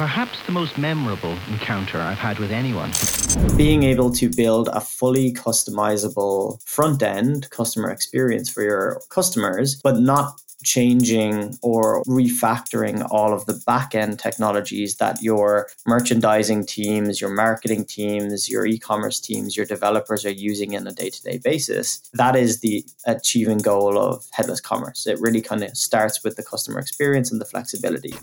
perhaps the most memorable encounter I've had with anyone. Being able to build a fully customizable front end customer experience for your customers, but not changing or refactoring all of the back end technologies that your merchandising teams, your marketing teams, your e commerce teams, your developers are using on a day to day basis. That is the achieving goal of headless commerce. It really kind of starts with the customer experience and the flexibility.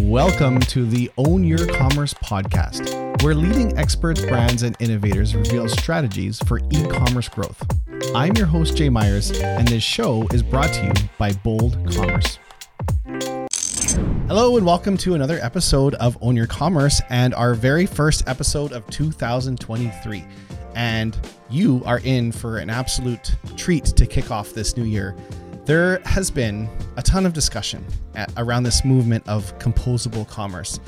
Welcome to the Own Your Commerce podcast, where leading experts, brands, and innovators reveal strategies for e commerce growth. I'm your host, Jay Myers, and this show is brought to you by Bold Commerce. Hello, and welcome to another episode of Own Your Commerce and our very first episode of 2023. And you are in for an absolute treat to kick off this new year. There has been a ton of discussion at, around this movement of composable commerce.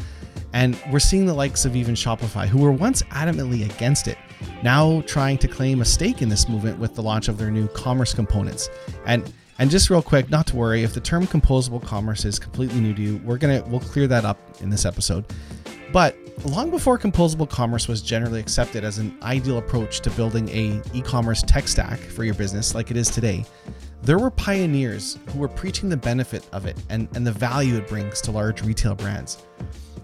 And we're seeing the likes of even Shopify, who were once adamantly against it, now trying to claim a stake in this movement with the launch of their new commerce components. And and just real quick, not to worry, if the term composable commerce is completely new to you, we're gonna we'll clear that up in this episode. But long before composable commerce was generally accepted as an ideal approach to building a e-commerce tech stack for your business like it is today, there were pioneers who were preaching the benefit of it and, and the value it brings to large retail brands.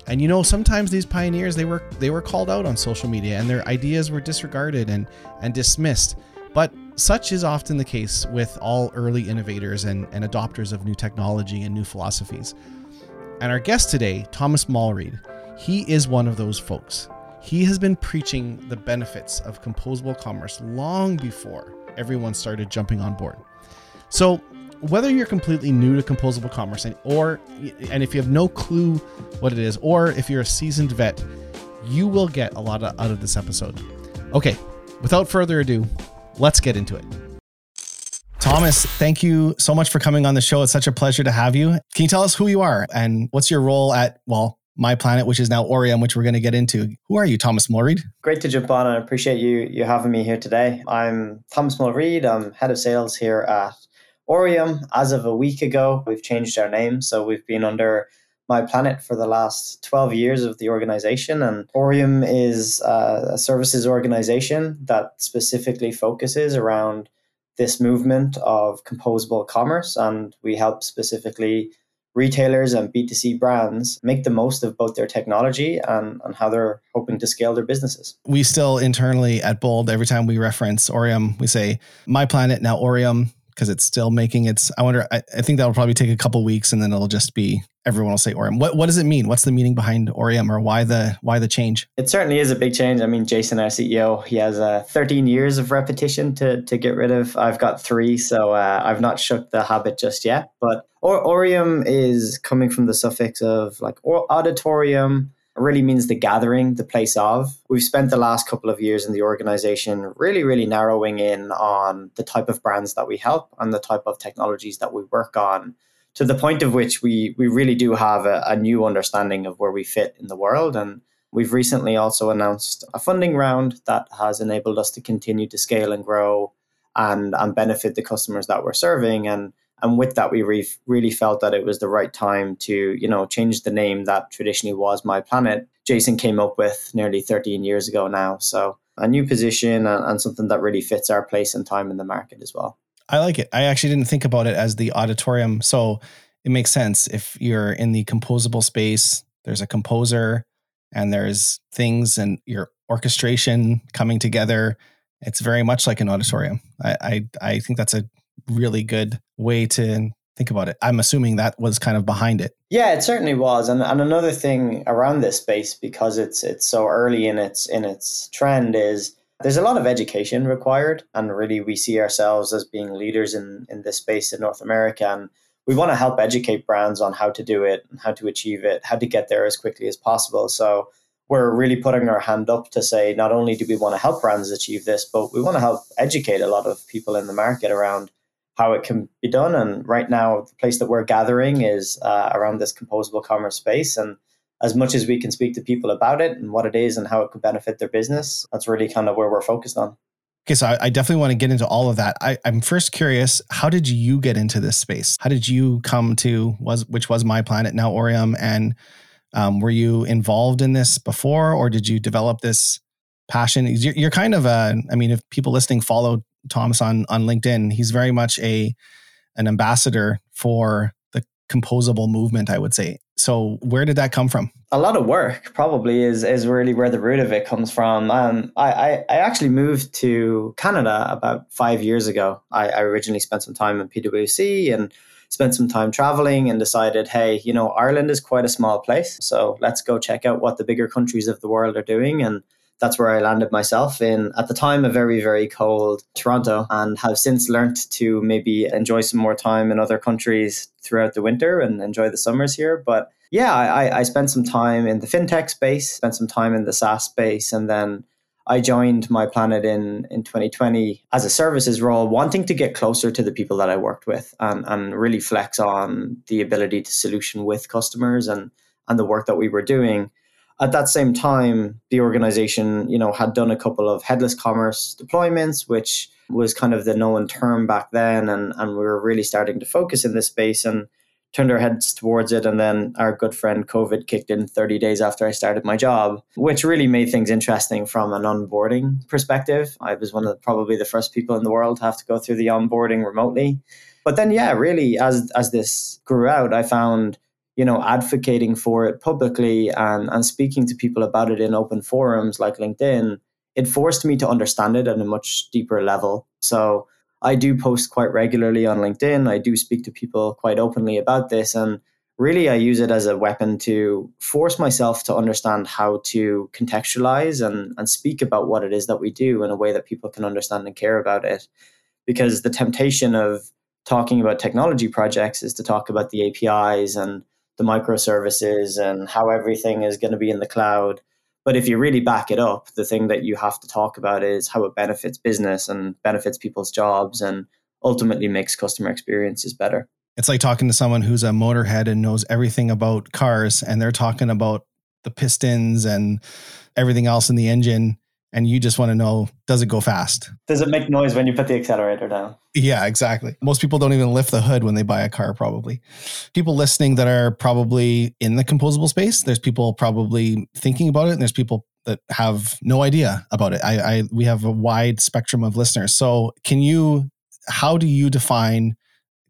And you know, sometimes these pioneers they were they were called out on social media and their ideas were disregarded and and dismissed. But such is often the case with all early innovators and, and adopters of new technology and new philosophies. And our guest today, Thomas Mallreed, he is one of those folks. He has been preaching the benefits of composable commerce long before everyone started jumping on board. So, whether you're completely new to composable commerce and or and if you have no clue what it is or if you're a seasoned vet, you will get a lot out of this episode. Okay, without further ado, let's get into it. Thomas, thank you so much for coming on the show. It's such a pleasure to have you. Can you tell us who you are and what's your role at, well, my planet, which is now Orium, which we're going to get into. Who are you, Thomas Mulreed? Great to jump on and appreciate you you having me here today. I'm Thomas Mulreed. I'm head of sales here at Orium. As of a week ago, we've changed our name. So we've been under My Planet for the last 12 years of the organization. And Orium is uh, a services organization that specifically focuses around this movement of composable commerce. And we help specifically retailers and B2C brands make the most of both their technology and, and how they're hoping to scale their businesses. We still internally at Bold, every time we reference Orium, we say My Planet, now Orium because it's still making its. I wonder. I, I think that'll probably take a couple weeks, and then it'll just be everyone will say Orium. What what does it mean? What's the meaning behind Orium, or why the why the change? It certainly is a big change. I mean, Jason, our CEO, he has uh, 13 years of repetition to to get rid of. I've got three, so uh, I've not shook the habit just yet. But Orium is coming from the suffix of like auditorium really means the gathering, the place of. We've spent the last couple of years in the organization really, really narrowing in on the type of brands that we help and the type of technologies that we work on to the point of which we, we really do have a, a new understanding of where we fit in the world. And we've recently also announced a funding round that has enabled us to continue to scale and grow and, and benefit the customers that we're serving. And and with that we re- really felt that it was the right time to you know change the name that traditionally was my planet. Jason came up with nearly 13 years ago now. So a new position and, and something that really fits our place and time in the market as well. I like it. I actually didn't think about it as the auditorium. So it makes sense. If you're in the composable space there's a composer and there's things and your orchestration coming together it's very much like an auditorium. I i, I think that's a really good way to think about it. I'm assuming that was kind of behind it. Yeah, it certainly was. And and another thing around this space because it's it's so early in its in its trend is there's a lot of education required and really we see ourselves as being leaders in in this space in North America and we want to help educate brands on how to do it and how to achieve it, how to get there as quickly as possible. So we're really putting our hand up to say not only do we want to help brands achieve this, but we want to help educate a lot of people in the market around how it can be done. And right now, the place that we're gathering is uh, around this composable commerce space. And as much as we can speak to people about it and what it is and how it could benefit their business, that's really kind of where we're focused on. Okay, so I, I, definitely want to get into all of that. I, am first curious, how did you get into this space? How did you come to was which was my planet now Orium, and um, were you involved in this before, or did you develop this passion? You're, you're kind of a, I mean, if people listening follow Thomas on on LinkedIn, he's very much a an ambassador for the composable movement. I would say. So, where did that come from? a lot of work probably is is really where the root of it comes from. Um, I, I, I actually moved to Canada about five years ago. I, I originally spent some time in PwC and spent some time traveling and decided, hey, you know, Ireland is quite a small place, so let's go check out what the bigger countries of the world are doing and that's where I landed myself in at the time a very very cold Toronto and have since learnt to maybe enjoy some more time in other countries throughout the winter and enjoy the summers here but yeah, I, I spent some time in the fintech space, spent some time in the SaaS space, and then I joined my planet in in 2020 as a services role, wanting to get closer to the people that I worked with and, and really flex on the ability to solution with customers and and the work that we were doing. At that same time, the organization, you know, had done a couple of headless commerce deployments, which was kind of the known term back then, and and we were really starting to focus in this space and turned our heads towards it. And then our good friend COVID kicked in 30 days after I started my job, which really made things interesting from an onboarding perspective. I was one of the, probably the first people in the world to have to go through the onboarding remotely. But then, yeah, really, as as this grew out, I found you know advocating for it publicly and and speaking to people about it in open forums like LinkedIn. It forced me to understand it at a much deeper level. So I do post quite regularly on LinkedIn. I do speak to people quite openly about this. And really, I use it as a weapon to force myself to understand how to contextualize and, and speak about what it is that we do in a way that people can understand and care about it. Because the temptation of talking about technology projects is to talk about the APIs and the microservices and how everything is going to be in the cloud. But if you really back it up, the thing that you have to talk about is how it benefits business and benefits people's jobs and ultimately makes customer experiences better. It's like talking to someone who's a motorhead and knows everything about cars and they're talking about the pistons and everything else in the engine and you just want to know does it go fast? Does it make noise when you put the accelerator down? Yeah, exactly. Most people don't even lift the hood when they buy a car, probably. People listening that are probably in the composable space, there's people probably thinking about it, and there's people that have no idea about it. I, I we have a wide spectrum of listeners. So, can you? How do you define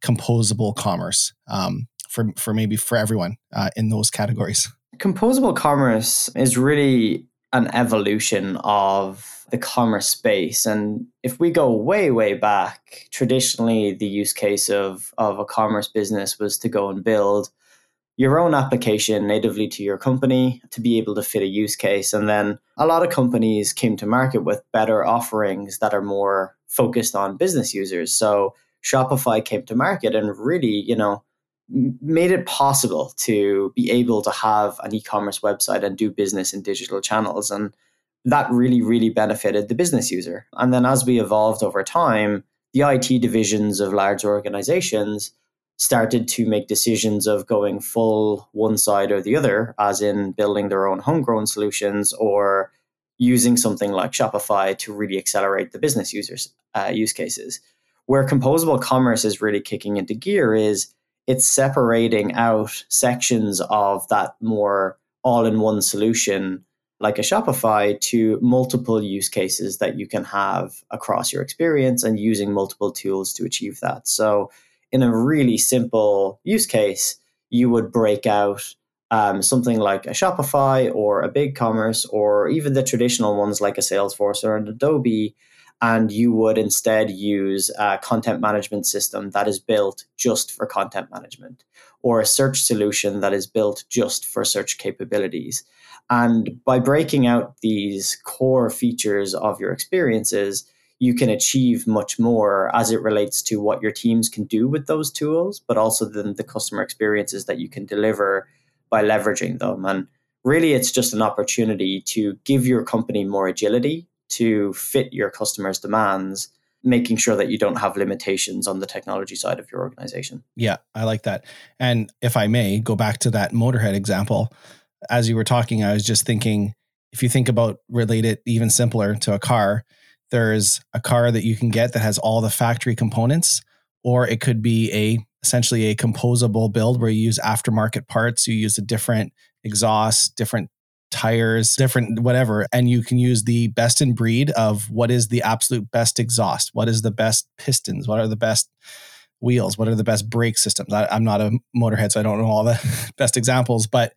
composable commerce um, for for maybe for everyone uh, in those categories? Composable commerce is really an evolution of the commerce space. And if we go way, way back, traditionally the use case of, of a commerce business was to go and build your own application natively to your company to be able to fit a use case. And then a lot of companies came to market with better offerings that are more focused on business users. So Shopify came to market and really, you know, made it possible to be able to have an e-commerce website and do business in digital channels and that really really benefited the business user. And then as we evolved over time the IT divisions of large organizations started to make decisions of going full one side or the other as in building their own homegrown solutions or using something like Shopify to really accelerate the business users uh, use cases. Where composable commerce is really kicking into gear is it's separating out sections of that more all in one solution like a Shopify to multiple use cases that you can have across your experience and using multiple tools to achieve that. So, in a really simple use case, you would break out um, something like a Shopify or a BigCommerce or even the traditional ones like a Salesforce or an Adobe and you would instead use a content management system that is built just for content management or a search solution that is built just for search capabilities. And by breaking out these core features of your experiences, you can achieve much more as it relates to what your teams can do with those tools, but also then the customer experiences that you can deliver by leveraging them. And really, it's just an opportunity to give your company more agility to fit your customers' demands, making sure that you don't have limitations on the technology side of your organization. Yeah, I like that. And if I may go back to that Motorhead example, as you were talking, I was just thinking if you think about relate it even simpler to a car, there's a car that you can get that has all the factory components, or it could be a essentially a composable build where you use aftermarket parts, you use a different exhaust, different tires, different whatever, and you can use the best in breed of what is the absolute best exhaust, what is the best pistons, what are the best wheels, what are the best brake systems. I, I'm not a motorhead, so I don't know all the best examples, but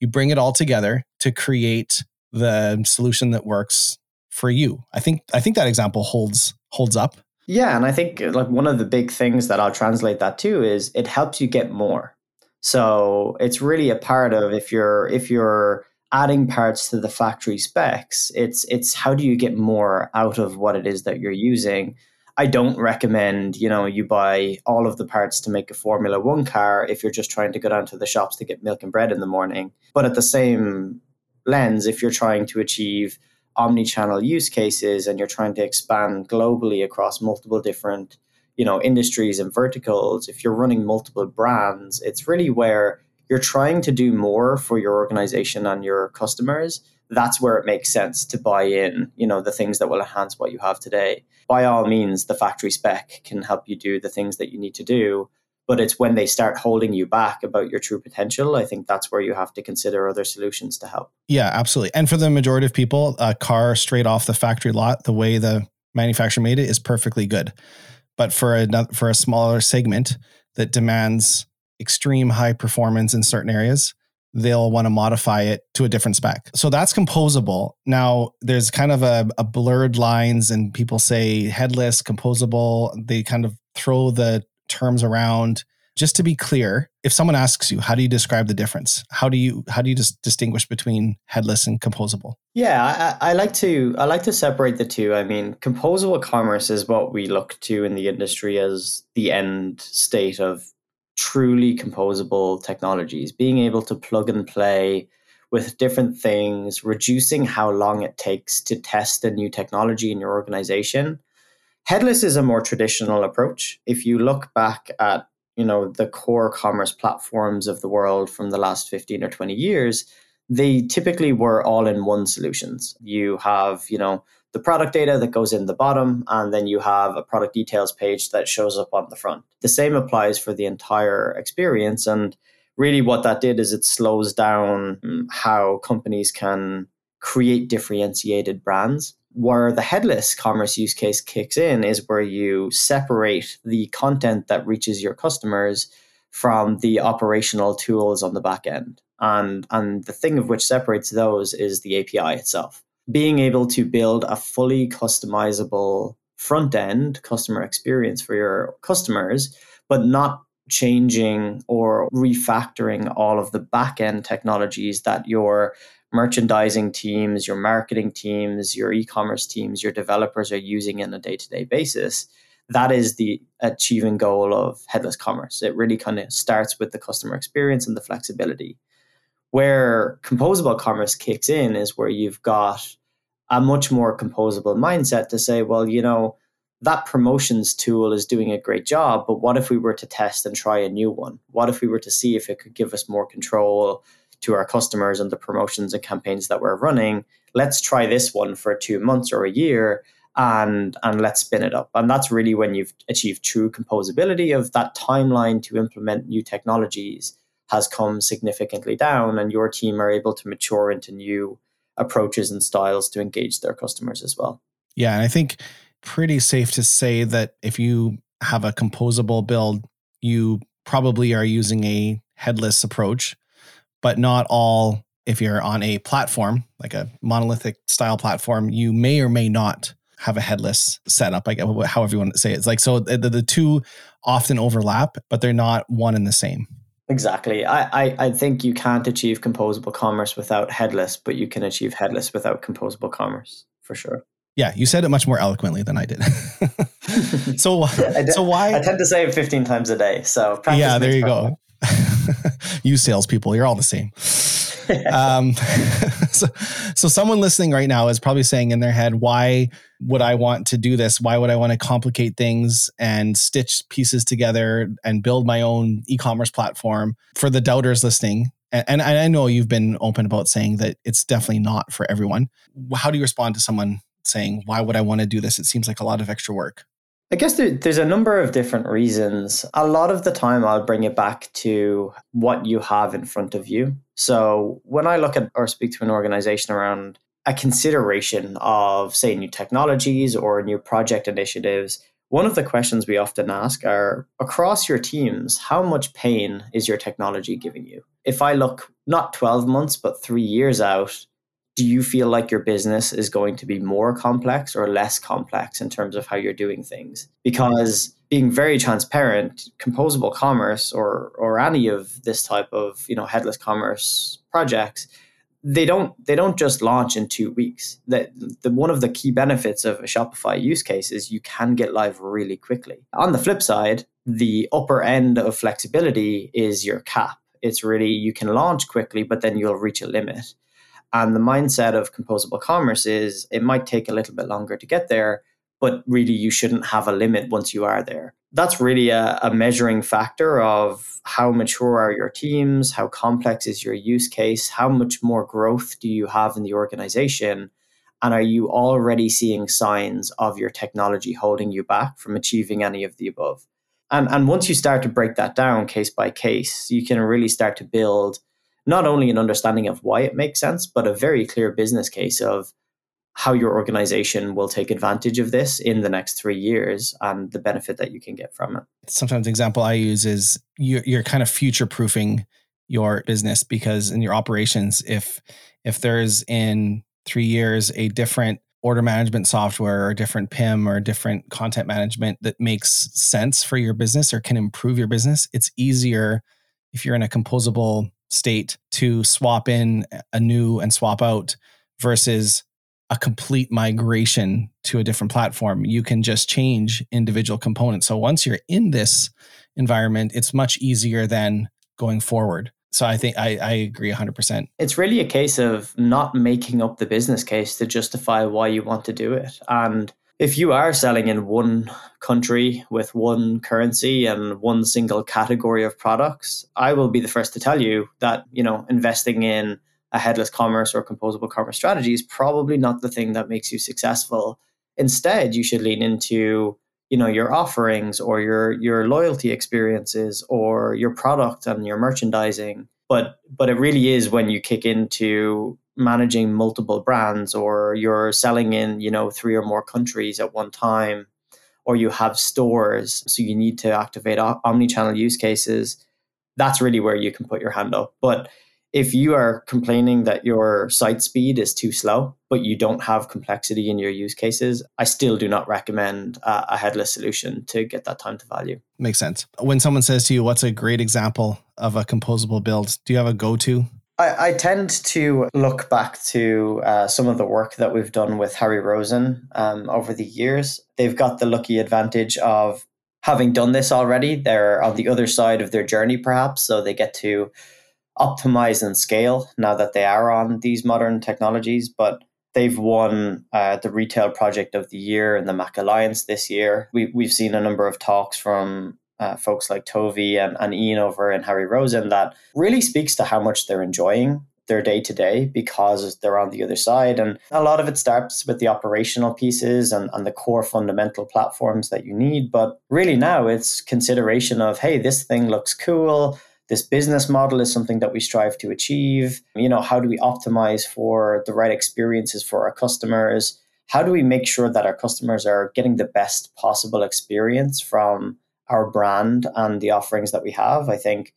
you bring it all together to create the solution that works for you. I think I think that example holds holds up. Yeah, and I think like one of the big things that I'll translate that to is it helps you get more. So it's really a part of if you're if you're adding parts to the factory specs, it's it's how do you get more out of what it is that you're using. I don't recommend, you know, you buy all of the parts to make a Formula 1 car if you're just trying to go down to the shops to get milk and bread in the morning. But at the same lens, if you're trying to achieve omni-channel use cases and you're trying to expand globally across multiple different you know industries and verticals if you're running multiple brands it's really where you're trying to do more for your organization and your customers that's where it makes sense to buy in you know the things that will enhance what you have today. By all means the factory spec can help you do the things that you need to do but it's when they start holding you back about your true potential i think that's where you have to consider other solutions to help. Yeah absolutely. And for the majority of people a car straight off the factory lot the way the manufacturer made it is perfectly good. But for a for a smaller segment that demands extreme high performance in certain areas they'll want to modify it to a different spec. So that's composable. Now, there's kind of a, a, blurred lines, and people say headless, composable. They kind of throw the terms around just to be clear if someone asks you how do you describe the difference how do you how do you just distinguish between headless and composable yeah I, I, like to i like to separate the two i mean composable commerce is what we look to in the industry as the end state of truly composable technologies being able to plug and play with different things reducing how long it takes to test a new technology in your organization Headless is a more traditional approach. If you look back at you know the core commerce platforms of the world from the last 15 or 20 years, they typically were all in one solutions. You have, you know, the product data that goes in the bottom, and then you have a product details page that shows up on the front. The same applies for the entire experience. And really, what that did is it slows down mm, how companies can create differentiated brands where the headless commerce use case kicks in is where you separate the content that reaches your customers from the operational tools on the back end. And, and the thing of which separates those is the API itself. Being able to build a fully customizable front end customer experience for your customers, but not changing or refactoring all of the back end technologies that your merchandising teams, your marketing teams, your e-commerce teams, your developers are using in a day-to-day basis. That is the achieving goal of headless commerce. It really kind of starts with the customer experience and the flexibility. Where composable commerce kicks in is where you've got a much more composable mindset to say, well, you know, that promotions tool is doing a great job, but what if we were to test and try a new one? What if we were to see if it could give us more control to our customers and the promotions and campaigns that we're running. Let's try this one for two months or a year and and let's spin it up. And that's really when you've achieved true composability of that timeline to implement new technologies has come significantly down and your team are able to mature into new approaches and styles to engage their customers as well. Yeah, and I think pretty safe to say that if you have a composable build, you probably are using a headless approach but not all if you're on a platform like a monolithic style platform you may or may not have a headless setup like however you want to say it. it's like so the, the two often overlap but they're not one and the same exactly. I, I i think you can't achieve composable commerce without headless but you can achieve headless without composable commerce for sure. Yeah you said it much more eloquently than i did. So so why i tend to say it 15 times a day so yeah there you go. you salespeople, you're all the same. um, so, so someone listening right now is probably saying in their head, why would I want to do this? Why would I want to complicate things and stitch pieces together and build my own e-commerce platform? For the doubters listening, and, and I know you've been open about saying that it's definitely not for everyone. How do you respond to someone saying, why would I want to do this? It seems like a lot of extra work. I guess there, there's a number of different reasons. A lot of the time, I'll bring it back to what you have in front of you. So when I look at or speak to an organization around a consideration of, say, new technologies or new project initiatives, one of the questions we often ask are across your teams, how much pain is your technology giving you? If I look not 12 months, but three years out, do you feel like your business is going to be more complex or less complex in terms of how you're doing things? Because being very transparent, composable commerce or or any of this type of you know headless commerce projects, they don't they don't just launch in two weeks. That the one of the key benefits of a Shopify use case is you can get live really quickly. On the flip side, the upper end of flexibility is your cap. It's really you can launch quickly, but then you'll reach a limit. And the mindset of composable commerce is it might take a little bit longer to get there, but really you shouldn't have a limit once you are there. That's really a, a, measuring factor of how mature are your teams, how complex is your use case, how much more growth do you have in the organization, and are you already seeing signs of your technology holding you back from achieving any of the above? And, and once you start to break that down case by case, you can really start to build not only an understanding of why it makes sense, but a very clear business case of how your organization will take advantage of this in the next three years and the benefit that you can get from it. Sometimes the example I use is you're, you're kind of future proofing your business because in your operations, if if there's in three years a different order management software or a different PIM or a different content management that makes sense for your business or can improve your business, it's easier if you're in a composable state to swap in a new and swap out versus a complete migration to a different platform. You can just change individual components. So once you're in this environment, it's much easier than going forward. So I think I, I agree 100%. It's really a case of not making up the business case to justify why you want to do it. And if you are selling in one country with one currency and one single category of products, I will be the first to tell you that, you know, investing in a headless commerce or composable commerce strategy is probably not the thing that makes you successful. Instead, you should lean into, you know, your offerings or your your loyalty experiences or your product and your merchandising. But but it really is when you kick into managing multiple brands or you're selling in you know three or more countries at one time or you have stores so you need to activate omni-channel use cases that's really where you can put your hand up but if you are complaining that your site speed is too slow but you don't have complexity in your use cases i still do not recommend a, a headless solution to get that time to value makes sense when someone says to you what's a great example of a composable build do you have a go-to I, I tend to look back to uh, some of the work that we've done with Harry Rosen um, over the years. They've got the lucky advantage of having done this already. They're on the other side of their journey, perhaps, so they get to optimize and scale now that they are on these modern technologies. But they've won uh, the retail project of the year in the MACH Alliance this year. We, we've seen a number of talks from uh, folks like Tovi and, and Ian over and Harry Rosen that really speaks to how much they're enjoying their day to day because they're on the other side. And a lot of it starts with the operational pieces and, and the core fundamental platforms that you need. But really now it's consideration of, hey, this thing looks cool. This business model is something that we strive to achieve. You know, how do we optimize for the right experiences for our customers? How do we make sure that our customers are getting the best possible experience from our brand and the offerings that we have. I think,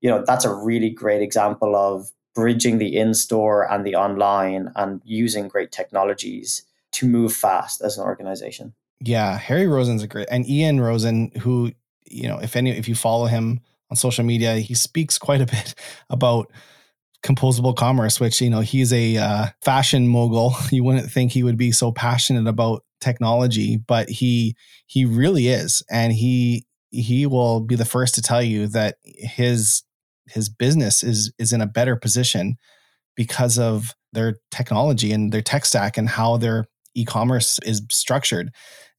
you know, that's a really great example of bridging the in-store and the online and using great technologies to move fast as an organization. Yeah, Harry Rosen's a great and Ian Rosen, who, you know, if any if you follow him on social media, he speaks quite a bit about composable commerce, which, you know, he's a uh, fashion mogul. You wouldn't think he would be so passionate about technology, but he he really is. And he he will be the first to tell you that his his business is is in a better position because of their technology and their tech stack and how their e-commerce is structured.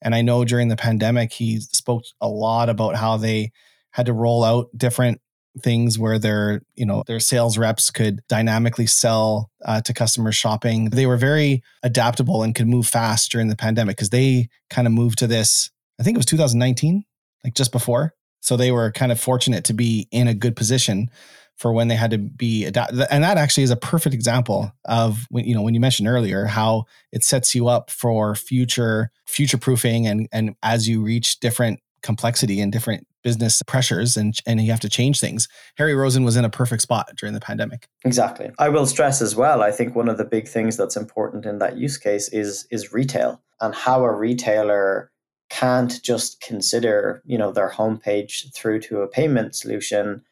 And I know during the pandemic he spoke a lot about how they had to roll out different things where their you know their sales reps could dynamically sell uh, to customers shopping they were very adaptable and could move fast during the pandemic because they kind of moved to this i think it was 2019 like just before so they were kind of fortunate to be in a good position for when they had to be adapted. And that actually is a perfect example of when you know when you mentioned earlier how it sets you up for future future proofing and and as you reach different complexity and different business pressures and and you have to change things. Harry Rosen was in a perfect spot during the pandemic. Exactly. I will stress as well, I think one of the big things that's important in that use case is is retail and how a retailer can't just consider, you know, their homepage through to a payment solution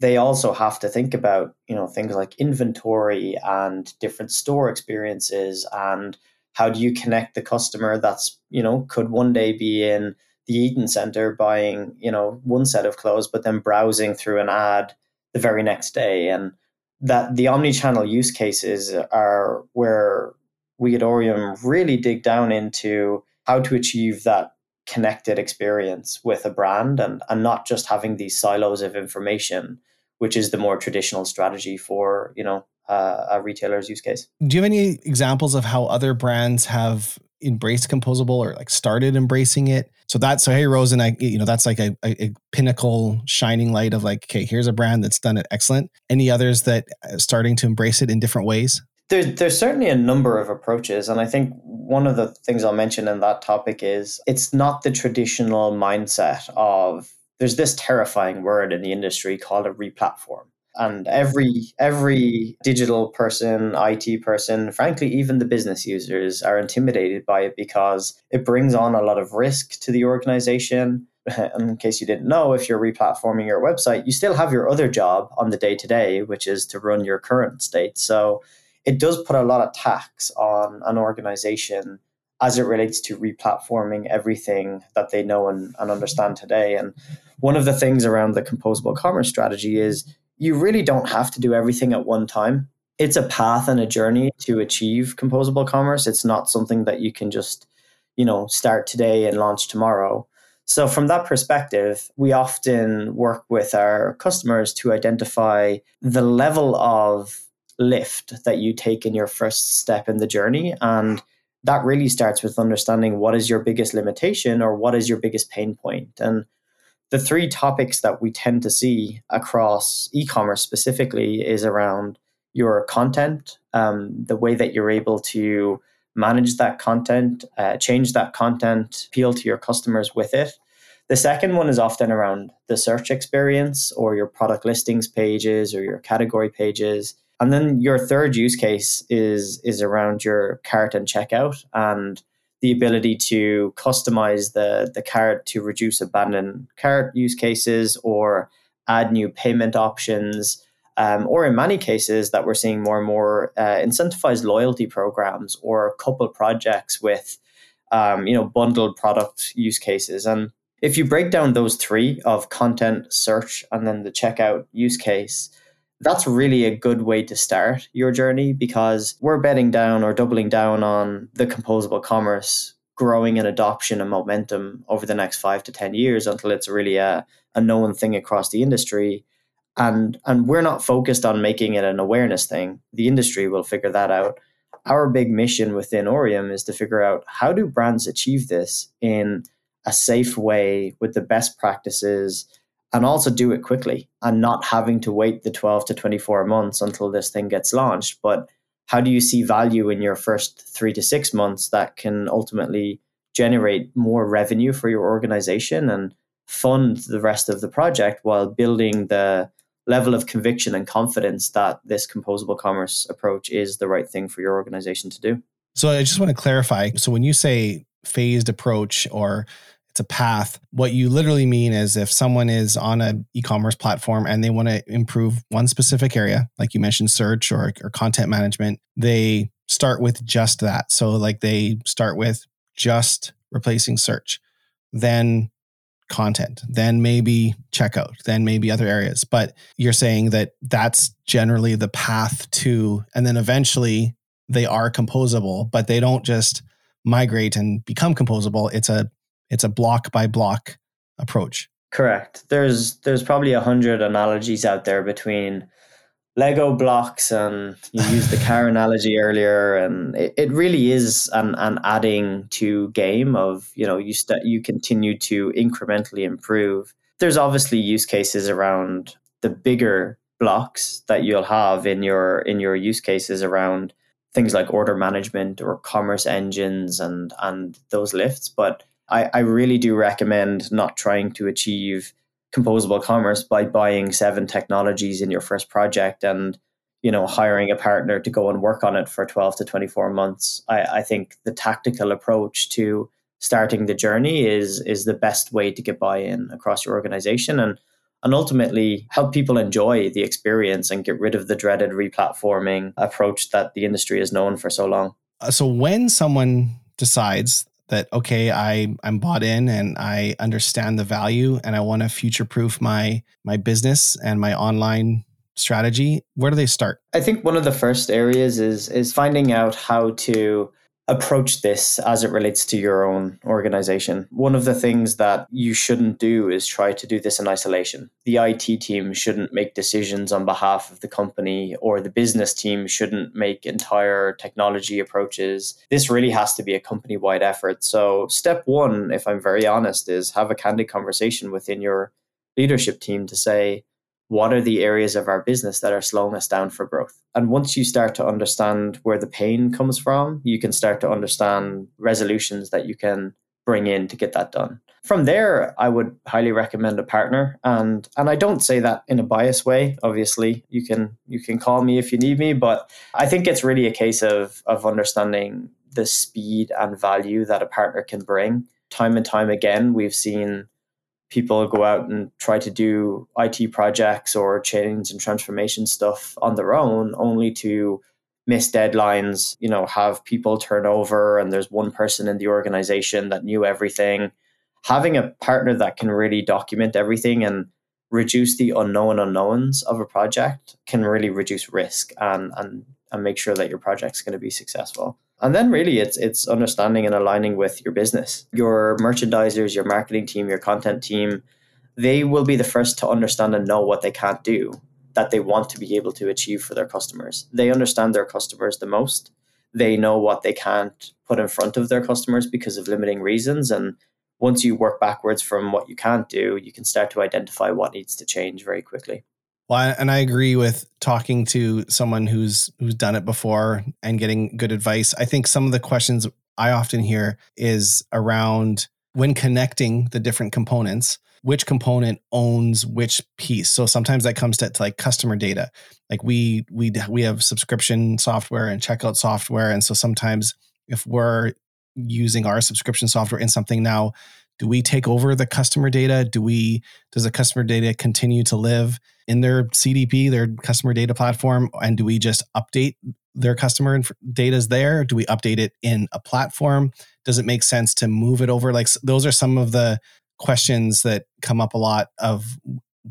they also have to think about you know things like inventory and different store experiences and how do you connect the customer that's you know could one day be in the Eaton Centre buying you know one set of clothes but then browsing through an ad the very next day. And that the omni-channel use cases are where we at Orium really dig down into how to achieve that connected experience with a brand and, and not just having these silos of information which is the more traditional strategy for you know uh, a retailer's use case. Do you have any examples of how other brands have embraced composable or like started embracing it? So that's so Harry Rosen, I you know that's like a, a, a pinnacle shining light of like okay, here's a brand that's done it excellent. Any others that are starting to embrace it in different ways? There's, there's certainly a number of approaches. And I think one of the things I'll mention in that topic is it's not the traditional mindset of there's this terrifying word in the industry called a replatform and every every digital person it person frankly even the business users are intimidated by it because it brings on a lot of risk to the organization. In case you didn't know if you're replatforming your website you still have your other job on the day to day which is to run your current state. So it does put a lot of tax on an organization as it relates to replatforming everything that they know and, and understand today. And one of the things around the composable commerce strategy is you really don't have to do everything at one time. It's a path and a journey to achieve composable commerce. It's not something that you can just, you know, start today and launch tomorrow. So from that perspective, we often work with our customers to identify the level of lift that you take in your first step in the journey and that really starts with understanding what is your biggest limitation or what is your biggest pain point and the three topics that we tend to see across e-commerce specifically is around your content, um, the way that you're able to manage that content, uh, change that content, appeal to your customers with it. The second one is often around the search experience or your product listings pages or your category pages. And then your third use case is is around your cart and checkout and the ability to customize the, the cart to reduce abandoned cart use cases or add new payment options. Um, or in many cases that we're seeing more and more uh, incentivized loyalty programs or couple projects with um, you know bundled product use cases and if you break down those three of content search and then the checkout use case that's really a good way to start your journey because we're betting down or doubling down on the composable commerce growing in adoption and momentum over the next five to 10 years until it's really a, a known thing across the industry. And, and we're not focused on making it an awareness thing. The industry will figure that out. Our big mission within Orium is to figure out how do brands achieve this in a safe way with the best practices and also do it quickly and not having to wait the 12 to 24 months until this thing gets launched. But how do you see value in your first three to six months that can ultimately generate more revenue for your organization and fund the rest of the project while building the level of conviction and confidence that this composable commerce approach is the right thing for your organization to do? So I just want to clarify. So when you say phased approach or a path. What you literally mean is if someone is on an e-commerce platform and they want to improve one specific area, like you mentioned, search or, or content management, they start with just that. So like they start with just replacing search, then content, then maybe checkout, then maybe other areas. But you're saying that that's generally the path to, and then eventually they are composable, but they don't just migrate and become composable. It's a it's a block by block approach. Correct. There's there's probably a hundred analogies out there between Lego blocks and you used the car analogy earlier and it, it really is an, an adding to game of you know you st- you continue to incrementally improve there's obviously use cases around the bigger blocks that you'll have in your in your use cases around things like order management or commerce engines and and those lifts but I, I really do recommend not trying to achieve composable commerce by buying seven technologies in your first project and you know hiring a partner to go and work on it for 12 to 24 months. I, I think the tactical approach to starting the journey is is the best way to get buy-in across your organization and and ultimately help people enjoy the experience and get rid of the dreaded replatforming approach that the industry is known for so long. Uh, so when someone decides that okay i i'm bought in and i understand the value and i want to future proof my my business and my online strategy where do they start? I think one of the first areas is is finding out how to approach this as it relates to your own organization. One of the things that you shouldn't do is try to do this in isolation. The IT team shouldn't make decisions on behalf of the company, or the business team shouldn't make entire technology approaches. This really has to be a company wide effort. So, step one, if I'm very honest, is have a candid conversation within your leadership team to say, what are the areas of our business that are slowing us down for growth? And once you start to understand where the pain comes from, you can start to understand resolutions that you can bring in to get that done. From there, I would highly recommend a partner. And and I don't say that in a biased way. Obviously, you can you can call me if you need me, but I think it's really a case of of understanding the speed and value that a partner can bring. Time and time again, we've seen people go out and try to do IT projects or change and transformation stuff on their own, only to miss deadlines, you know, have people turn over and there's one person in the organization that knew everything. Having a partner that can really document everything and reduce the unknown unknowns of a project can really reduce risk and and, and make sure that your project's going to be successful. And then really it's it's understanding and aligning with your business. Your merchandisers, your marketing team, your content team, they will be the first to understand and know what they can't do that they want to be able to achieve for their customers. They understand their customers the most. They know what they can't put in front of their customers because of limiting reasons and once you work backwards from what you can't do, you can start to identify what needs to change very quickly. Well, and I agree with talking to someone who's who's done it before and getting good advice. I think some of the questions I often hear is around when connecting the different components, which component owns which piece. So sometimes that comes to, to like customer data. Like we we we have subscription software and checkout software, and so sometimes if we're using our subscription software in something now, do we take over the customer data? Do we does the customer data continue to live? in their CDP, their customer data platform? And do we just update their customer data is there? Do we update it in a platform? Does it make sense to move it over? Like those are some of the questions that come up a lot of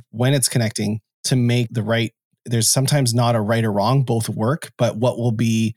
when it's connecting to make the right. There's sometimes not a right or wrong, both work, but what will be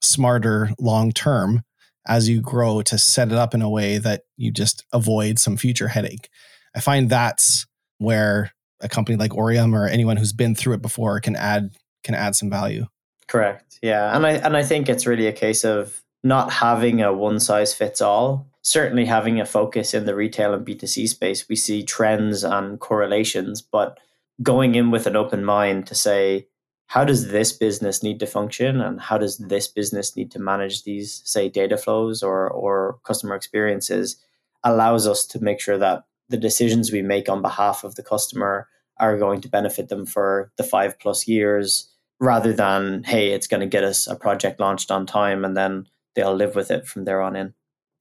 smarter long term as you grow to set it up in a way that you just avoid some future headache. I find that's where a company like Orium or anyone who's been through it before can add can add some value. Correct. Yeah, and I and I think it's really a case of not having a one size fits all. Certainly having a focus in the retail and B2C space, we see trends and correlations, but going in with an open mind to say, how does this business need to function? And how does this business need to manage these, say, data flows or or customer experiences allows us to make sure that the decisions we make on behalf of the customer are going to benefit them for the five plus years rather than hey it's going to get us a project launched on time and then they'll live with it from there on in.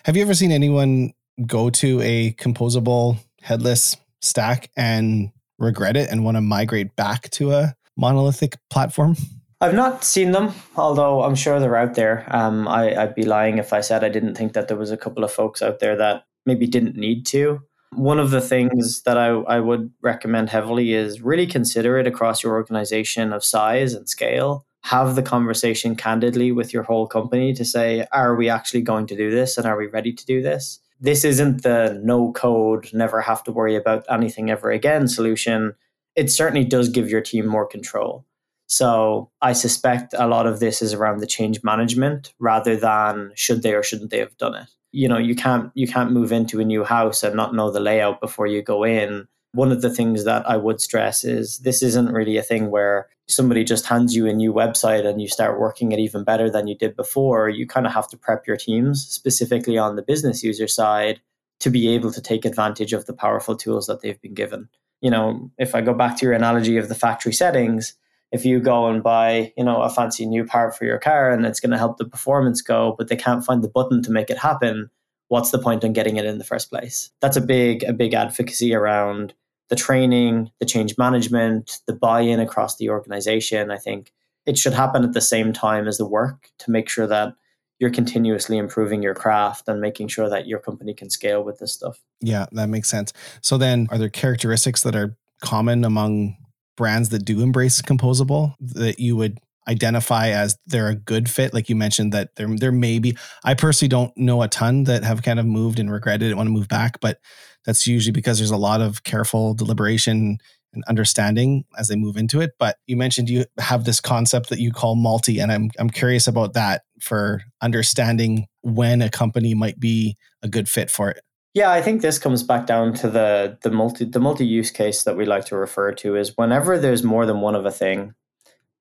Have you ever seen anyone go to a composable headless stack and regret it and want to migrate back to a monolithic platform I've not seen them, although I'm sure they're out there. Um, I, I'd be lying if I said I didn't think that there was a couple of folks out there that maybe didn't need to. One of the things that I, I would recommend heavily is really consider it across your organization of size and scale. Have the conversation candidly with your whole company to say, are we actually going to do this and are we ready to do this? this isn't the no code, never have to worry about anything ever again solution. It certainly does give your team more control. So I suspect a lot of this is around the change management rather than should they or shouldn't they have done it. You know, you can't you can't move into a new house and not know the layout before you go in. One of the things that I would stress is this isn't really a thing where somebody just hands you a new website and you start working it even better than you did before. You kind of have to prep your teams specifically on the business user side to be able to take advantage of the powerful tools that they've been given. You know, if I go back to your analogy of the factory settings, if you go and buy, you know, a fancy new part for your car and it's going to help the performance go, but they can't find the button to make it happen, what's the point in getting it in the first place? That's a big, a big advocacy around the training, the change management, the buy-in across the organization. I think it should happen at the same time as the work to make sure that you're continuously improving your craft and making sure that your company can scale with this stuff. Yeah, that makes sense. So then are there characteristics that are common among brands that do embrace composable that you would identify as they're a good fit like you mentioned that there there may be I personally don't know a ton that have kind of moved and regretted it want to move back but that's usually because there's a lot of careful deliberation and understanding as they move into it but you mentioned you have this concept that you call multi and I'm I'm curious about that for understanding when a company might be a good fit for it yeah, I think this comes back down to the the multi the multi use case that we like to refer to is whenever there's more than one of a thing,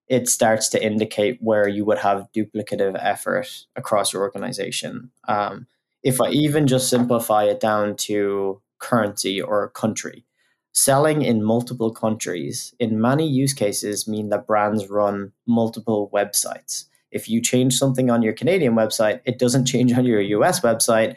it starts to indicate where you would have duplicative effort across your organization. Um, if I even just simplify it down to currency or country, selling in multiple countries in many use cases mean that brands run multiple websites. If you change something on your Canadian website, it doesn't change on your US website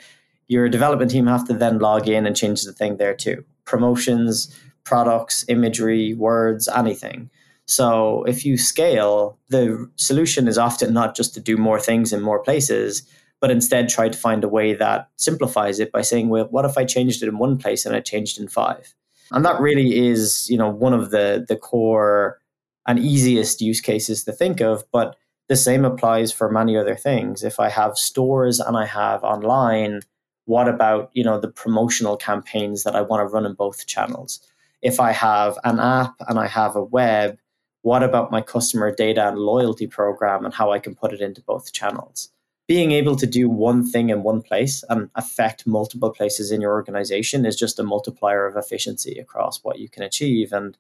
your development team have to then log in and change the thing there too. Promotions, products, imagery, words, anything. So if you scale, the solution is often not just to do more things in more places, but instead try to find a way that simplifies it by saying, well, what if I changed it in one place and I changed in five? And that really is, you know, one of the the core and easiest use cases to think of. But the same applies for many other things. If I have stores and I have online, what about you know the promotional campaigns that i want to run in both channels if i have an app and i have a web what about my customer data and loyalty program and how i can put it into both channels being able to do one thing in one place and affect multiple places in your organization is just a multiplier of efficiency across what you can achieve and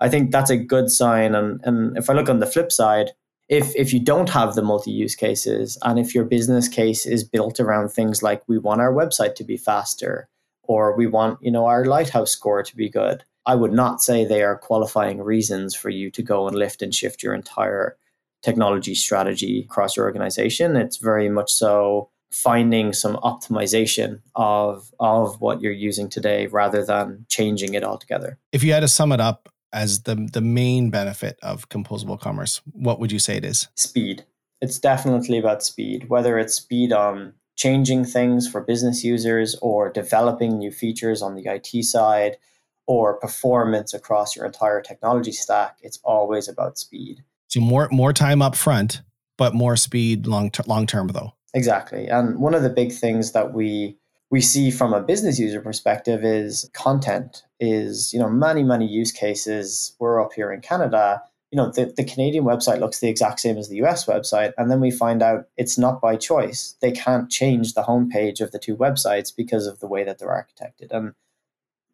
i think that's a good sign and, and if i look on the flip side if if you don't have the multi-use cases and if your business case is built around things like we want our website to be faster or we want you know our lighthouse score to be good i would not say they are qualifying reasons for you to go and lift and shift your entire technology strategy across your organization. It's very much so finding some optimization of of what you're using today rather than changing it altogether. If you had to sum it up as the the main benefit of composable commerce, what would you say it is? Speed. It's definitely about speed, whether it's speed on changing things for business users or developing new features on the IT side or performance across your entire technology stack, it's always about speed. So more more time up front, but more speed long ter- long term though. Exactly. And one of the big things that we we see from a business user perspective is content is you know many many use cases. We're up here in canada. You know the, the canadian website looks the exact same as the us website and then we find out it's not by choice. They can't change the homepage of the two websites because of the way that they're architected. And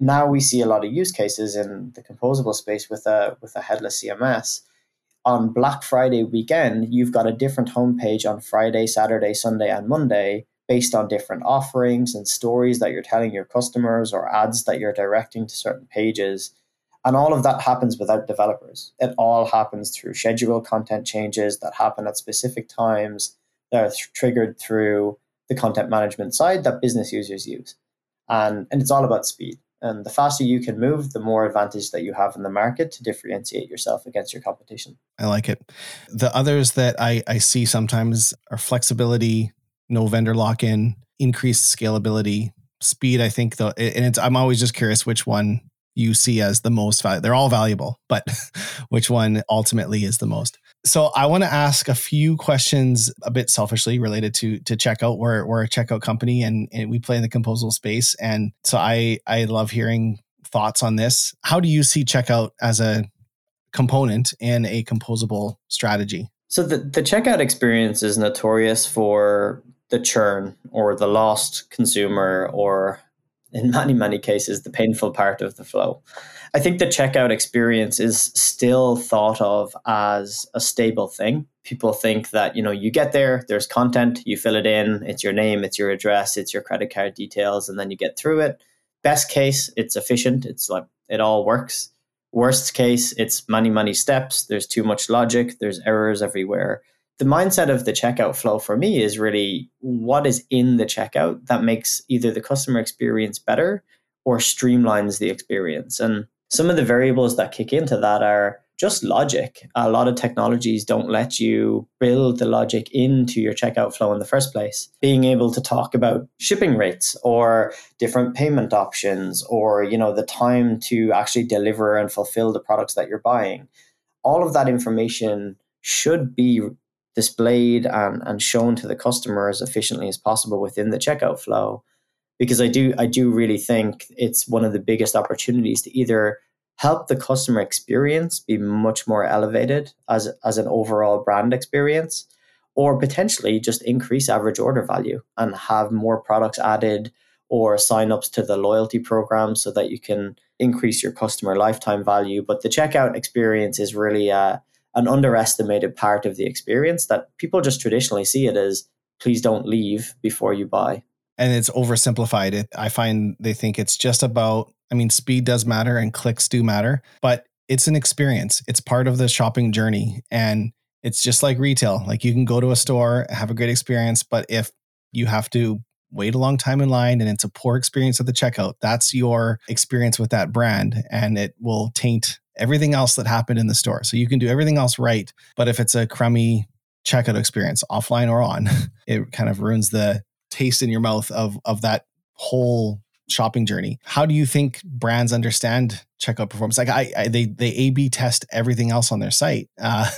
now we see a lot of use cases in the composable space with a with a headless cms on black friday weekend you've got a different homepage on friday saturday sunday and monday based on different offerings and stories that you're telling your customers or ads that you're directing to certain pages. And all of that happens without developers. It all happens through schedule content changes that happen at specific times that are th- triggered through the content management side that business users use. And, and it's all about speed. And the faster you can move, the more advantage that you have in the market to differentiate yourself against your competition. I like it. The others that I, I see sometimes are flexibility, no vendor lock in, increased scalability, speed. I think though, and it's I'm always just curious which one you see as the most valuable. They're all valuable, but which one ultimately is the most? So I want to ask a few questions a bit selfishly related to to checkout. We're we're a checkout company and, and we play in the composable space. And so I I love hearing thoughts on this. How do you see checkout as a component in a composable strategy? So the, the checkout experience is notorious for the churn or the lost consumer or in many, many cases, the painful part of the flow. I think the checkout experience is still thought of as a stable thing. People think that, you know, you get there, there's content, you fill it in, it's your name, it's your address, it's your credit card details, and then you get through it. Best case, it's efficient, it's like it all works. Worst case, it's many, many steps, there's too much logic, there's errors everywhere the mindset of the checkout flow for me is really what is in the checkout that makes either the customer experience better or streamlines the experience. And some of the variables that kick into that are just logic. A lot of technologies don't let you build the logic into your checkout flow in the first place. Being able to talk about shipping rates or different payment options or, you know, the time to actually deliver and fulfill the products that you're buying. All of that information should be displayed and, and shown to the customer as efficiently as possible within the checkout flow. Because i do i do really think it's one of the biggest opportunities to either help the customer experience be much more elevated as as an overall brand experience or potentially just increase average order value and have more products added or sign-ups to the loyalty program so that you can increase your customer lifetime value. But the checkout experience is really a an underestimated part of the experience that people just traditionally see it as please don't leave before you buy. And it's oversimplified. It I find they think it's just about I mean speed does matter and clicks do matter, but it's an experience. It's part of the shopping journey and it's just like retail. Like you can go to a store, have a great experience, but if you have to wait a long time in line and it's a poor experience at the checkout, that's your experience with that brand and it will taint everything else that happened in the store. So you can do everything else right, but if it's a crummy checkout experience, offline or on, it kind of ruins the taste in your mouth of of that whole shopping journey. How do you think brands understand checkout performance? Like I, I they they A B test everything else on their site, uh,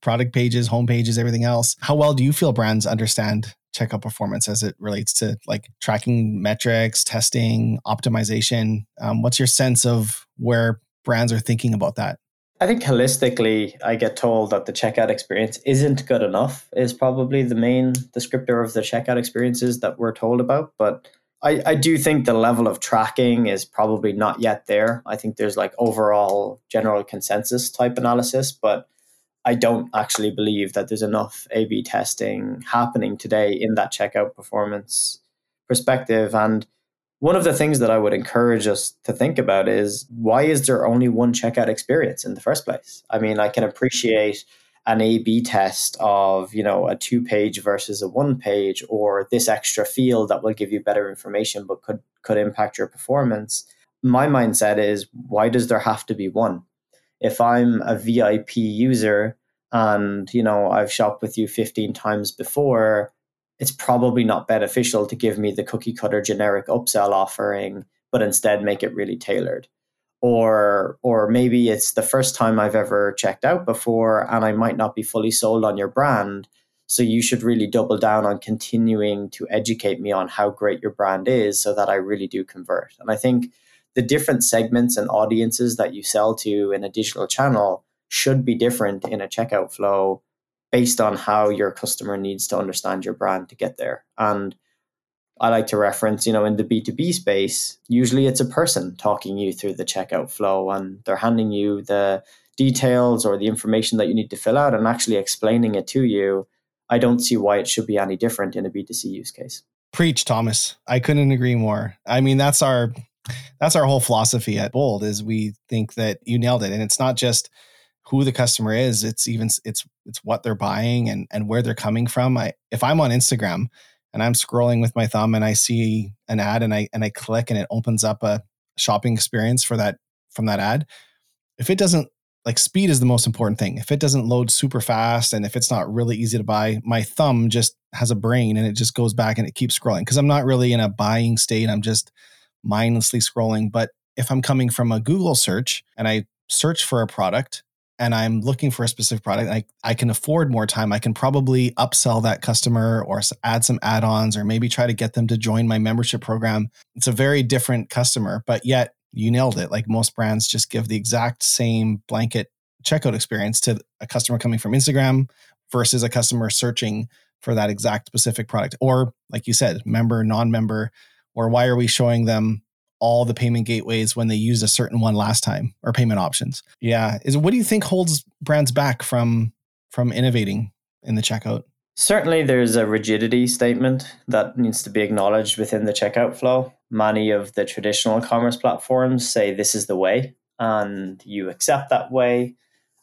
product pages, home pages, everything else. How well do you feel brands understand checkout performance as it relates to like tracking metrics, testing, optimization? Um, what's your sense of where brands are thinking about that? I think holistically, I get told that the checkout experience isn't good enough, is probably the main descriptor of the checkout experiences that we're told about. But I, I do think the level of tracking is probably not yet there. I think there's like overall general consensus type analysis, but I don't actually believe that there's enough A B testing happening today in that checkout performance perspective. And one of the things that I would encourage us to think about is why is there only one checkout experience in the first place? I mean, I can appreciate an A B test of, you know, a two page versus a one page or this extra field that will give you better information but could could impact your performance. My mindset is why does there have to be one? If I'm a VIP user and, you know, I've shopped with you 15 times before, it's probably not beneficial to give me the cookie cutter generic upsell offering, but instead make it really tailored. Or, or maybe it's the first time I've ever checked out before and I might not be fully sold on your brand. So you should really double down on continuing to educate me on how great your brand is so that I really do convert. And I think the different segments and audiences that you sell to in a digital channel should be different in a checkout flow based on how your customer needs to understand your brand to get there. And I like to reference, you know, in the B2B space, usually it's a person talking you through the checkout flow and they're handing you the details or the information that you need to fill out and actually explaining it to you. I don't see why it should be any different in a B2C use case. Preach, Thomas. I couldn't agree more. I mean, that's our that's our whole philosophy at Bold is we think that you nailed it. And it's not just who the customer is it's even it's it's what they're buying and and where they're coming from. I if i'm on instagram and i'm scrolling with my thumb and i see an ad and i and i click and it opens up a shopping experience for that from that ad if it doesn't like speed is the most important thing. If it doesn't load super fast and if it's not really easy to buy my thumb just has a brain and it just goes back and it keeps scrolling because i'm not really in a buying state i'm just mindlessly scrolling. But if i'm coming from a google search and i search for a product and I'm looking for a specific product, I, I can afford more time. I can probably upsell that customer or add some add ons or maybe try to get them to join my membership program. It's a very different customer, but yet you nailed it. Like most brands just give the exact same blanket checkout experience to a customer coming from Instagram versus a customer searching for that exact specific product. Or, like you said, member, non member, or why are we showing them all the payment gateways when they used a certain one last time or payment options. Yeah, is what do you think holds brands back from from innovating in the checkout? Certainly, there's a rigidity statement that needs to be acknowledged within the checkout flow. Many of the traditional commerce platforms say this is the way, and you accept that way.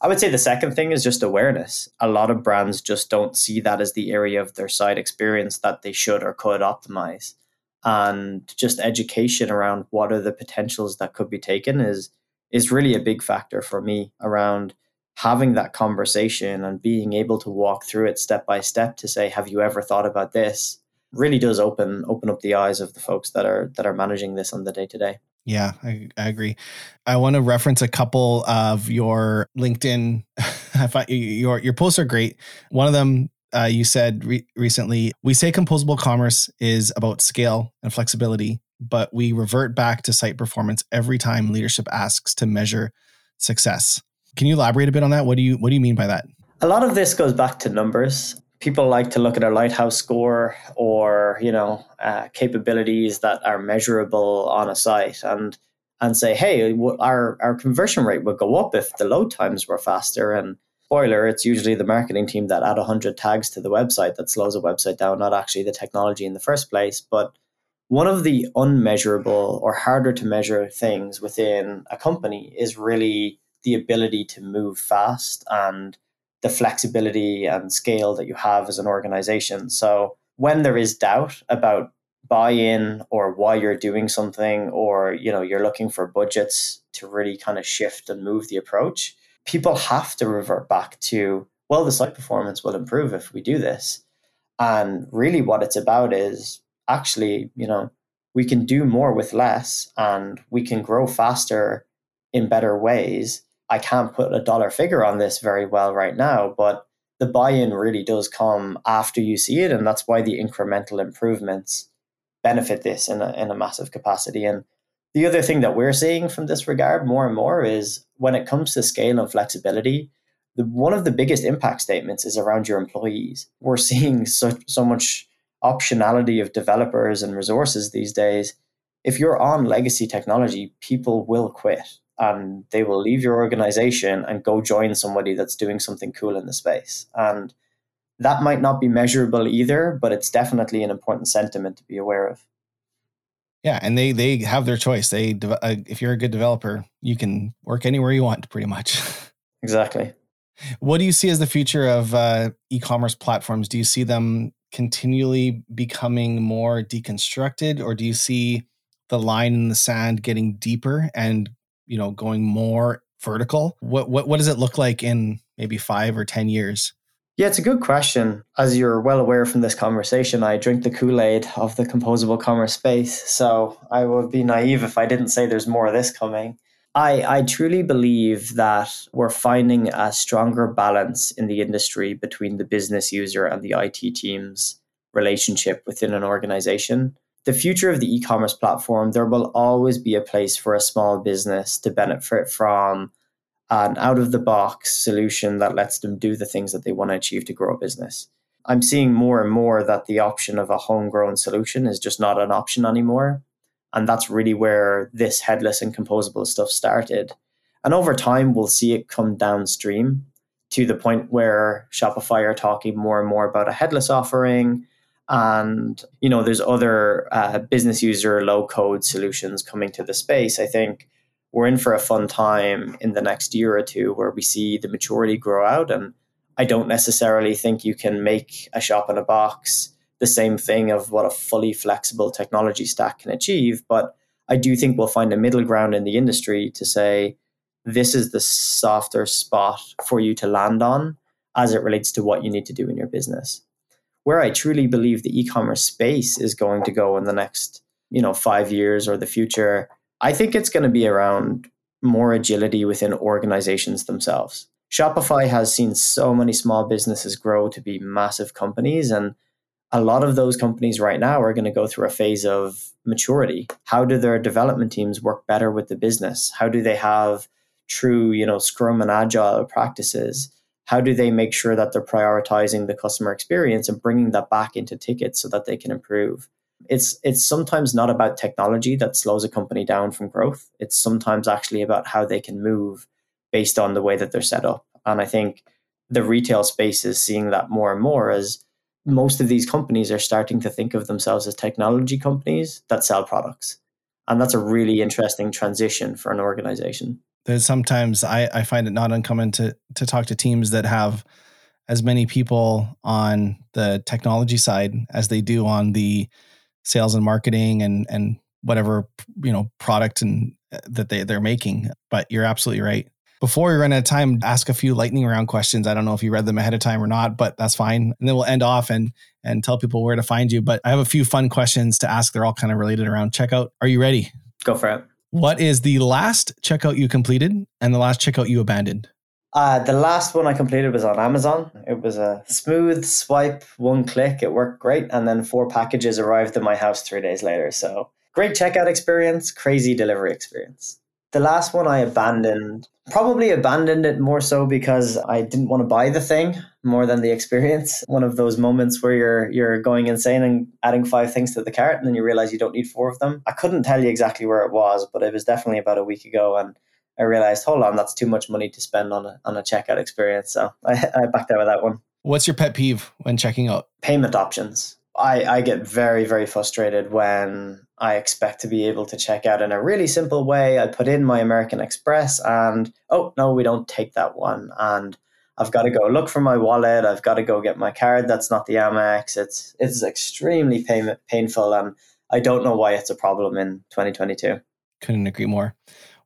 I would say the second thing is just awareness. A lot of brands just don't see that as the area of their site experience that they should or could optimize and just education around what are the potentials that could be taken is is really a big factor for me around having that conversation and being able to walk through it step by step to say have you ever thought about this? really does open open up the eyes of the folks that are that are managing this on the day to day yeah I, I agree. I want to reference a couple of your linkedin i find your your posts are great. One of them uh, you said re- recently, we say composable commerce is about scale and flexibility, but we revert back to site performance every time leadership asks to measure success. Can you elaborate a bit on that? What do you what do you mean by that? A lot of this goes back to numbers. People like to look at a lighthouse score or you know uh, capabilities that are measurable on a site and and say, hey, our our conversion rate would go up if the load times were faster and spoiler, it's usually the marketing team that add 100 tags to the website that slows a website down, not actually the technology in the first place. But one of the unmeasurable or harder to measure things within a company is really the ability to move fast and the flexibility and scale that you have as an organization. So when there is doubt about buy-in or why you're doing something or you know you're looking for budgets to really kind of shift and move the approach people have to revert back to, well, the site performance will improve if we do this. And really, what it's about is actually, you know, we can do more with less and we can grow faster in better ways. I can't put a dollar figure on this very well right now, but the buy in really does come after you see it. And that's why the incremental improvements benefit this in a, in a massive capacity. And the other thing that we're seeing from this regard more and more is when it comes to scale and flexibility, the, one of the biggest impact statements is around your employees. We're seeing so, so much optionality of developers and resources these days. If you're on legacy technology, people will quit and they will leave your organization and go join somebody that's doing something cool in the space. And that might not be measurable either, but it's definitely an important sentiment to be aware of. Yeah, and they they have their choice. They uh, if you're a good developer, you can work anywhere you want, pretty much. Exactly. What do you see as the future of uh, e-commerce platforms? Do you see them continually becoming more deconstructed, or do you see the line in the sand getting deeper and you know going more vertical? What what what does it look like in maybe five or ten years? Yeah, it's a good question. As you're well aware from this conversation, I drink the Kool Aid of the composable commerce space. So I would be naive if I didn't say there's more of this coming. I, I truly believe that we're finding a stronger balance in the industry between the business user and the IT team's relationship within an organization. The future of the e commerce platform, there will always be a place for a small business to benefit from an out of the box solution that lets them do the things that they want to achieve to grow a business. I'm seeing more and more that the option of a homegrown solution is just not an option anymore. And that's really where this headless and composable stuff started. And over time, we'll see it come downstream to the point where Shopify are talking more and more about a headless offering. And, you know, there's other uh, business user low code solutions coming to the space. I think we're in for a fun time in the next year or two where we see the maturity grow out. And I don't necessarily think you can make a shop in a box the same thing of what a fully flexible technology stack can achieve. But I do think we'll find a middle ground in the industry to say this is the softer spot for you to land on as it relates to what you need to do in your business. Where I truly believe the e-commerce space is going to go in the next, you know, five years or the future I think it's going to be around more agility within organizations themselves. Shopify has seen so many small businesses grow to be massive companies. And a lot of those companies right now are going to go through a phase of maturity. How do their development teams work better with the business? How do they have true, you know, scrum and agile practices? How do they make sure that they're prioritizing the customer experience and bringing that back into tickets so that they can improve? It's it's sometimes not about technology that slows a company down from growth. It's sometimes actually about how they can move based on the way that they're set up. And I think the retail space is seeing that more and more as most of these companies are starting to think of themselves as technology companies that sell products. And that's a really interesting transition for an organization. There's sometimes I, I find it not uncommon to to talk to teams that have as many people on the technology side as they do on the sales and marketing and and whatever you know product and uh, that they they're making. But you're absolutely right before we run out of time, ask a few lightning round questions. I don't know if you read them ahead of time or not, but that's fine. And then we'll end off and and tell people where to find you. But I have a few fun questions to ask. They're all kind of related around checkout. Are you ready? Go for it. What is the last checkout you completed and the last checkout you abandoned? Uh, the last one I completed was on Amazon. It was a smooth swipe, one click. It worked great. And then four packages arrived at my house three days later. So great checkout experience, crazy delivery experience. The last one I abandoned, probably abandoned it more so because I didn't want to buy the thing more than the experience. One of those moments where you're you're going insane and adding five things to the cart and then you realize you don't need four of them. I couldn't tell you exactly where it was, but it was definitely about a week ago and I realized, hold on, that's too much money to spend on a on a checkout experience. So I, I backed out of that one. What's your pet peeve when checking out? Payment options. I, I get very, very frustrated when I expect to be able to check out in a really simple way. I put in my American Express and, oh, no, we don't take that one. And I've got to go look for my wallet. I've got to go get my card. That's not the Amex. It's, it's extremely pain, painful. And I don't know why it's a problem in 2022. Couldn't agree more.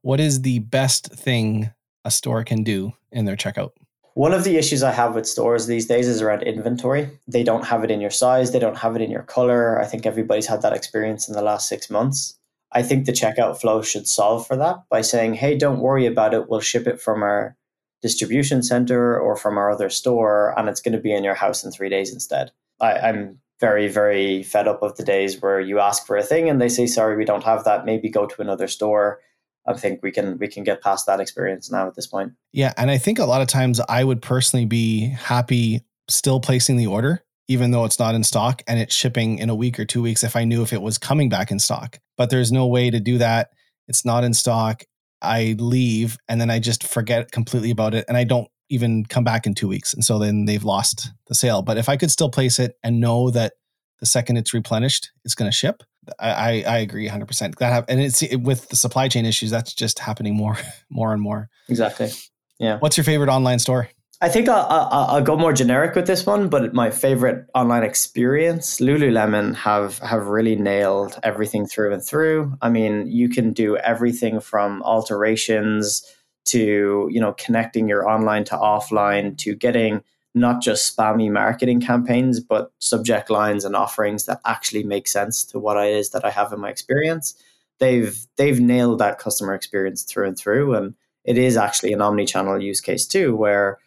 What is the best thing a store can do in their checkout? One of the issues I have with stores these days is around inventory. They don't have it in your size, they don't have it in your color. I think everybody's had that experience in the last six months. I think the checkout flow should solve for that by saying, hey, don't worry about it. We'll ship it from our distribution center or from our other store, and it's going to be in your house in three days instead. I, I'm very, very fed up of the days where you ask for a thing and they say, sorry, we don't have that. Maybe go to another store I think we can we can get past that experience now at this point. Yeah, and I think a lot of times I would personally be happy still placing the order even though it's not in stock and it's shipping in a week or two weeks if I knew if it was coming back in stock. But there's no way to do that. It's not in stock. I leave and then I just forget completely about it and I don't even come back in 2 weeks. And so then they've lost the sale. But if I could still place it and know that the second it's replenished, it's going to ship, I, I agree 100%. That have, and it's it, with the supply chain issues, that's just happening more, more and more. Exactly. Yeah. What's your favorite online store? I think I'll, I'll, I'll, go more generic with this one, but my favorite online experience, Lululemon, have have really nailed everything through and through. I mean, you can do everything from alterations to you know connecting your online to offline to getting not just spammy marketing campaigns, but subject lines and offerings that actually make sense to what it is that I have in my experience. They've they've nailed that customer experience through and through, and it is actually an omni-channel use case too, where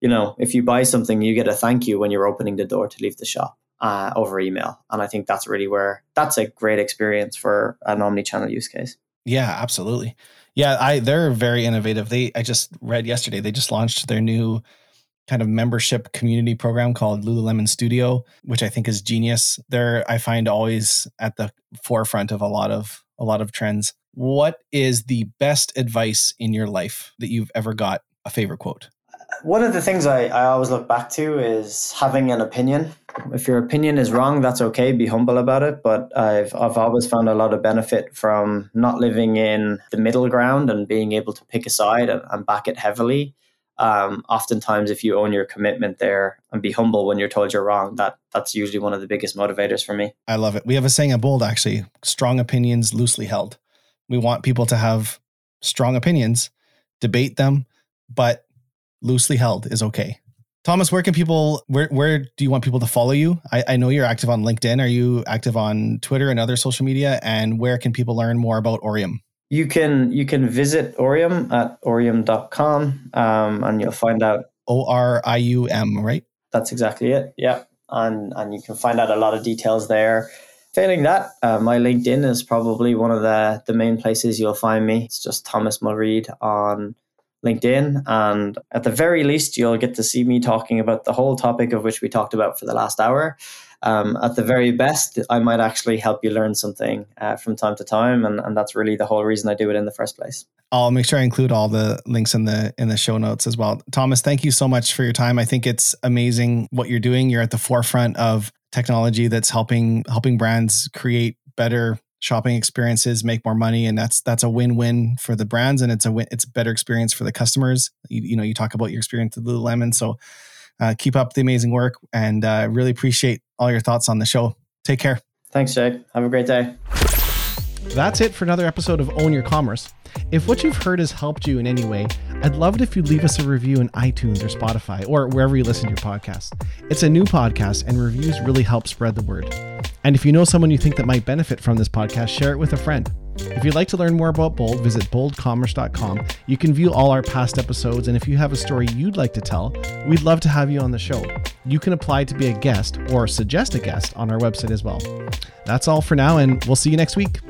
you know if you buy something, you get a thank you when you're opening the door to leave the shop uh, over email, and I think that's really where that's a great experience for an omni-channel use case. Yeah, absolutely. Yeah, I they're very innovative. They I just read yesterday they just launched their new kind of membership community program called Lululemon Studio, which I think is genius. They're I find always at the forefront of a lot of a lot of trends. What is the best advice in your life that you've ever got? A favorite quote. One of the things I, I always look back to is having an opinion. If your opinion is wrong, that's okay. Be humble about it. But I've I've always found a lot of benefit from not living in the middle ground and being able to pick a side and, and back it heavily um, oftentimes if you own your commitment there and be humble when you're told you're wrong that that's usually one of the biggest motivators for me. I love it. We have a saying at bold actually strong opinions loosely held. We want people to have strong opinions debate them but loosely held is okay. Thomas where can people where where do you want people to follow you? I, I know you're active on linkedin. Are you active on twitter and other social media? And where can people learn more about Orium You can you can visit Orium at orium.com um, and you'll find out. O R I U M, right? That's exactly it. Yeah, and and you can find out a lot of details there. Failing that, uh, my LinkedIn is probably one of the the main places you'll find me. It's just Thomas Mulreed on LinkedIn, and at the very least, you'll get to see me talking about the whole topic of which we talked about for the last hour. Um, at the very best, I might actually help you learn something uh, from time to time, and, and that's really the whole reason I do it in the first place. I'll make sure I include all the links in the in the show notes as well. Thomas, thank you so much for your time. I think it's amazing what you're doing. You're at the forefront of technology that's helping helping brands create better shopping experiences, make more money, and that's that's a win-win for the brands, and it's a win, it's a better experience for the customers. You, you know, you talk about your experience with Lululemon, so uh, keep up the amazing work, and uh, really appreciate all your thoughts on the show. Take care. Thanks, Jake. Have a great day. That's it for another episode of Own Your Commerce. If what you've heard has helped you in any way, I'd love it if you'd leave us a review in iTunes or Spotify or wherever you listen to your podcast. It's a new podcast, and reviews really help spread the word. And if you know someone you think that might benefit from this podcast, share it with a friend. If you'd like to learn more about Bold, visit boldcommerce.com. You can view all our past episodes, and if you have a story you'd like to tell, we'd love to have you on the show. You can apply to be a guest or suggest a guest on our website as well. That's all for now, and we'll see you next week.